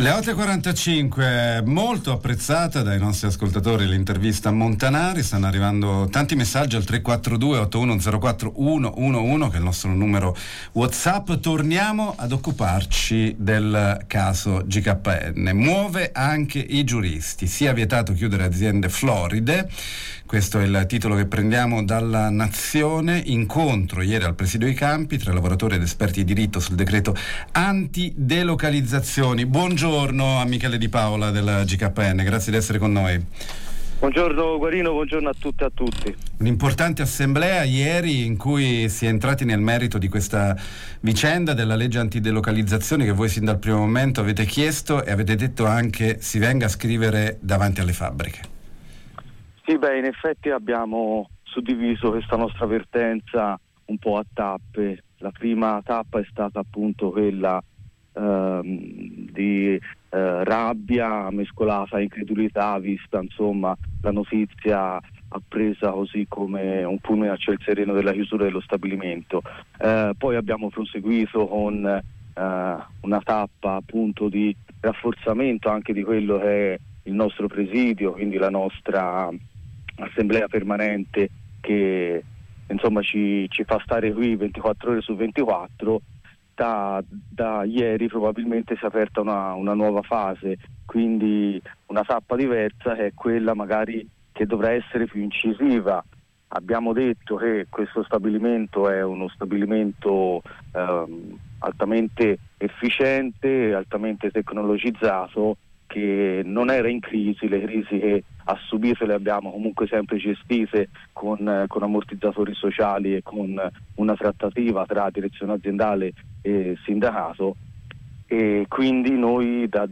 Le 8.45, molto apprezzata dai nostri ascoltatori l'intervista a Montanari, stanno arrivando tanti messaggi al 342 8104 111 che è il nostro numero Whatsapp. Torniamo ad occuparci del caso GKN. Muove anche i giuristi, sia vietato chiudere aziende floride questo è il titolo che prendiamo dalla Nazione. Incontro ieri al Presidio dei Campi tra lavoratori ed esperti di diritto sul decreto antidelocalizzazioni. Buongiorno a Michele Di Paola della GKN, grazie di essere con noi. Buongiorno Guarino, buongiorno a tutte e a tutti. Un'importante assemblea ieri in cui si è entrati nel merito di questa vicenda della legge antidelocalizzazioni che voi sin dal primo momento avete chiesto e avete detto anche si venga a scrivere davanti alle fabbriche. Sì, beh, in effetti abbiamo suddiviso questa nostra vertenza un po' a tappe. La prima tappa è stata appunto quella di eh, rabbia mescolata a incredulità, vista insomma la notizia appresa così come un fulmine a ciel sereno della chiusura dello stabilimento. Eh, poi abbiamo proseguito con eh, una tappa appunto di rafforzamento anche di quello che è il nostro presidio, quindi la nostra assemblea permanente che insomma ci, ci, fa stare qui 24 ore su 24 da, da ieri probabilmente si è aperta una, una, nuova fase quindi una tappa diversa che è quella magari che dovrà essere più incisiva. Abbiamo detto che questo stabilimento è uno stabilimento ehm, altamente efficiente altamente tecnologizzato che non era in crisi, le crisi che a subire le abbiamo comunque sempre gestite con, con, ammortizzatori sociali e con una trattativa tra direzione aziendale e sindacato. E quindi noi da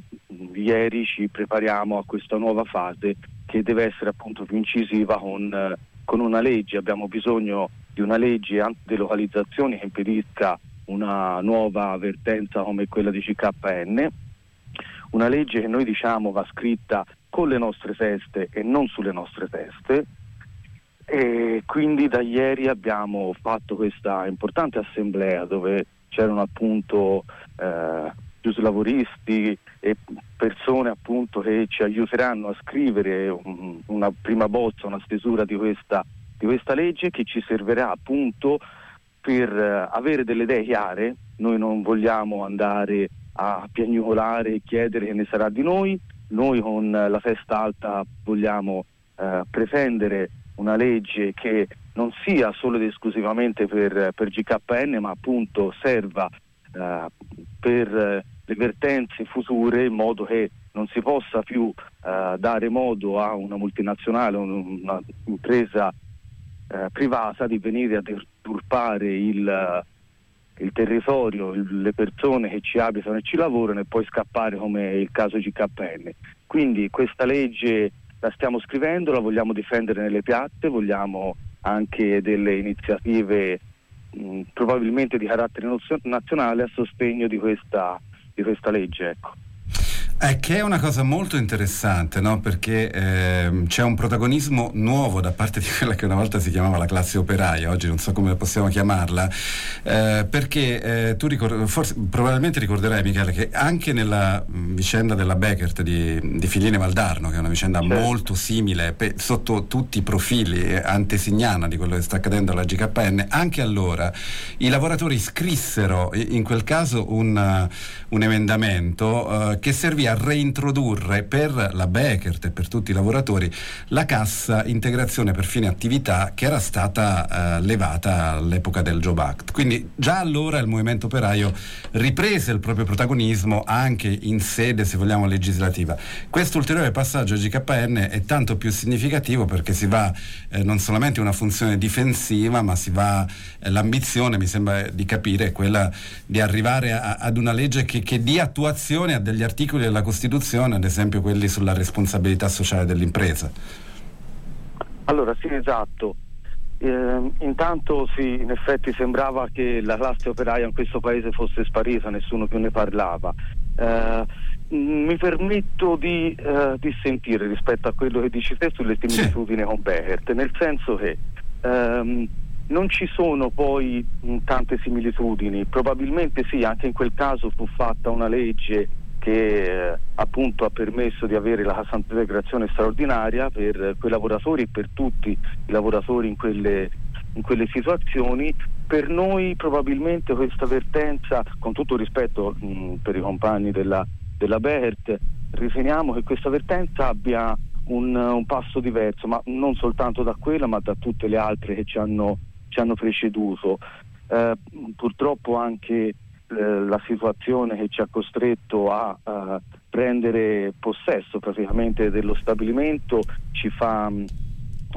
ieri ci prepariamo a questa nuova fase che deve essere appunto più incisiva con, con una legge, abbiamo bisogno di una legge antidelocalizzazioni che impedisca una nuova avvertenza come quella di CKN una legge che noi diciamo va scritta con le nostre teste e non sulle nostre teste. E quindi da ieri abbiamo fatto questa importante assemblea dove c'erano appunto eh, lavoristi e persone appunto che ci aiuteranno a scrivere un, una prima bozza, una stesura di questa, di questa legge che ci servirà appunto per uh, avere delle idee chiare. Noi non vogliamo andare a piagnucolare e chiedere che ne sarà di noi. Noi con la testa alta vogliamo eh, pretendere una legge che non sia solo ed esclusivamente per, per GKN, ma appunto serva eh, per le vertenze future in modo che non si possa più eh, dare modo a una multinazionale, un'impresa eh, privata di venire a deturpare il il territorio, le persone che ci abitano e ci lavorano e poi scappare come il caso GKN. Quindi questa legge la stiamo scrivendo, la vogliamo difendere nelle piazze, vogliamo anche delle iniziative mh, probabilmente di carattere nazionale a sostegno di questa, di questa legge. Ecco. È che è una cosa molto interessante, no? perché eh, c'è un protagonismo nuovo da parte di quella che una volta si chiamava la classe operaia, oggi non so come possiamo chiamarla, eh, perché eh, tu ricor- forse, probabilmente ricorderai Michele che anche nella mh, vicenda della Beckert di, di Figline Valdarno, che è una vicenda certo. molto simile pe- sotto tutti i profili, eh, antesignana di quello che sta accadendo alla GKN, anche allora i lavoratori scrissero in quel caso un, un emendamento eh, che serviva a reintrodurre per la Beckert e per tutti i lavoratori la cassa integrazione per fine attività che era stata eh, levata all'epoca del Job Act. Quindi già allora il movimento operaio riprese il proprio protagonismo anche in sede, se vogliamo, legislativa. Questo ulteriore passaggio a GKN è tanto più significativo perché si va eh, non solamente una funzione difensiva, ma si va eh, l'ambizione, mi sembra di capire, è quella di arrivare a, ad una legge che, che dia attuazione a degli articoli della della Costituzione, ad esempio quelli sulla responsabilità sociale dell'impresa. Allora sì, esatto. Eh, intanto sì, in effetti sembrava che la classe operaia in questo paese fosse sparita, nessuno più ne parlava. Eh, mi permetto di eh, dissentire rispetto a quello che dici te sulle similitudini sì. con Beckert, nel senso che ehm, non ci sono poi mh, tante similitudini, probabilmente sì, anche in quel caso fu fatta una legge che eh, appunto ha permesso di avere la cassa integrazione straordinaria per quei lavoratori e per tutti i lavoratori in quelle, in quelle situazioni. Per noi probabilmente questa vertenza, con tutto rispetto mh, per i compagni della, della Behert, riteniamo che questa vertenza abbia un, un, passo diverso, ma non soltanto da quella, ma da tutte le altre che ci hanno, ci hanno preceduto. Eh, purtroppo anche la situazione che ci ha costretto a, a prendere possesso praticamente dello stabilimento ci fa mm,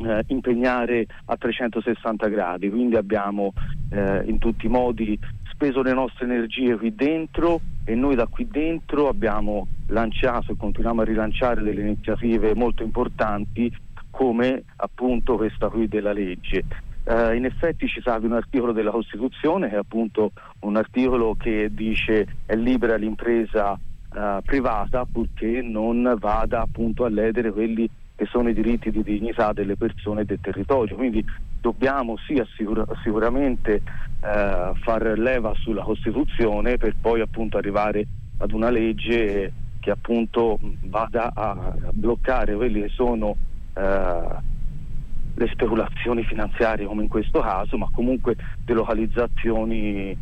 eh, impegnare a 360 gradi, quindi abbiamo eh, in tutti i modi speso le nostre energie qui dentro e noi da qui dentro abbiamo lanciato e continuiamo a rilanciare delle iniziative molto importanti come appunto questa qui della legge. Uh, in effetti ci serve un articolo della Costituzione che è appunto un articolo che dice è libera l'impresa uh, privata purché non vada appunto a ledere quelli che sono i diritti di dignità delle persone e del territorio. Quindi dobbiamo sì assicura- sicuramente uh, far leva sulla Costituzione per poi appunto arrivare ad una legge che appunto vada a bloccare quelli che sono le speculazioni finanziarie come in questo caso, ma comunque delocalizzazioni eh,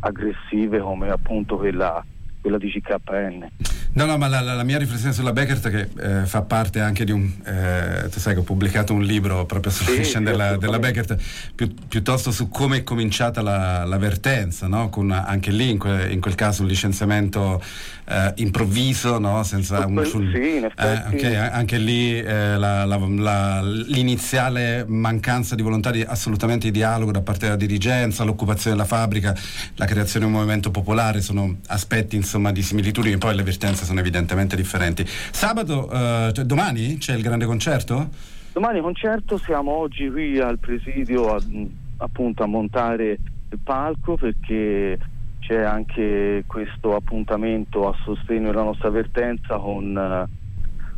aggressive come appunto quella quella di GKN. No, no, ma la, la, la mia riflessione sulla Beckert che eh, fa parte anche di un... Eh, tu sai che ho pubblicato un libro proprio sulla sì, vicenda della, della Beckert, pi, piuttosto su come è cominciata la, la vertenza, no? con anche lì in, que, in, quel caso un licenziamento eh, improvviso, no? senza un... Sul, sì, in effetti. Okay, anche lì eh, l'iniziale mancanza di volontà di, assolutamente di dialogo da parte della dirigenza, l'occupazione della fabbrica, la creazione di un movimento popolare sono aspetti insomma di similitudini, poi le vertenze sono evidentemente differenti. Sabato, eh, cioè, domani c'è il grande concerto? Domani concerto, siamo oggi qui al presidio a, appunto a montare il palco perché c'è anche questo appuntamento a sostegno della nostra vertenza con uh,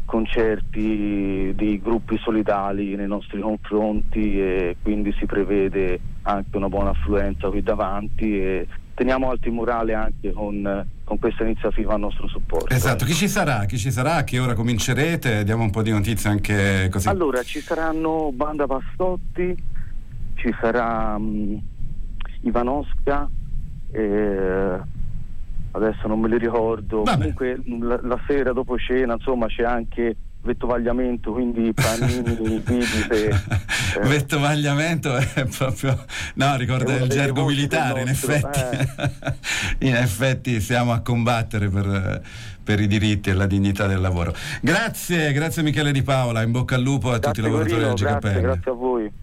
concerti di gruppi solidali nei nostri confronti e quindi si prevede anche una buona affluenza qui davanti e teniamo alti morale anche con, con, questa iniziativa a nostro supporto. Esatto, chi ci sarà? Chi ci sarà? A che ora comincerete? Diamo un po' di notizie anche così. Allora, ci saranno Banda Pastotti, ci sarà um, Ivanosca, eh, adesso non me li ricordo, Vabbè. comunque la, la sera dopo cena insomma c'è anche vettovagliamento, quindi panini, bibite. Eh. Vettovagliamento è proprio, no, ricorda il gergo militare, in effetti. Eh. in effetti siamo a combattere per, per, i diritti e la dignità del lavoro. Grazie, grazie Michele Di Paola, in bocca al lupo a grazie tutti i lavoratori del GKN. Grazie, grazie a voi.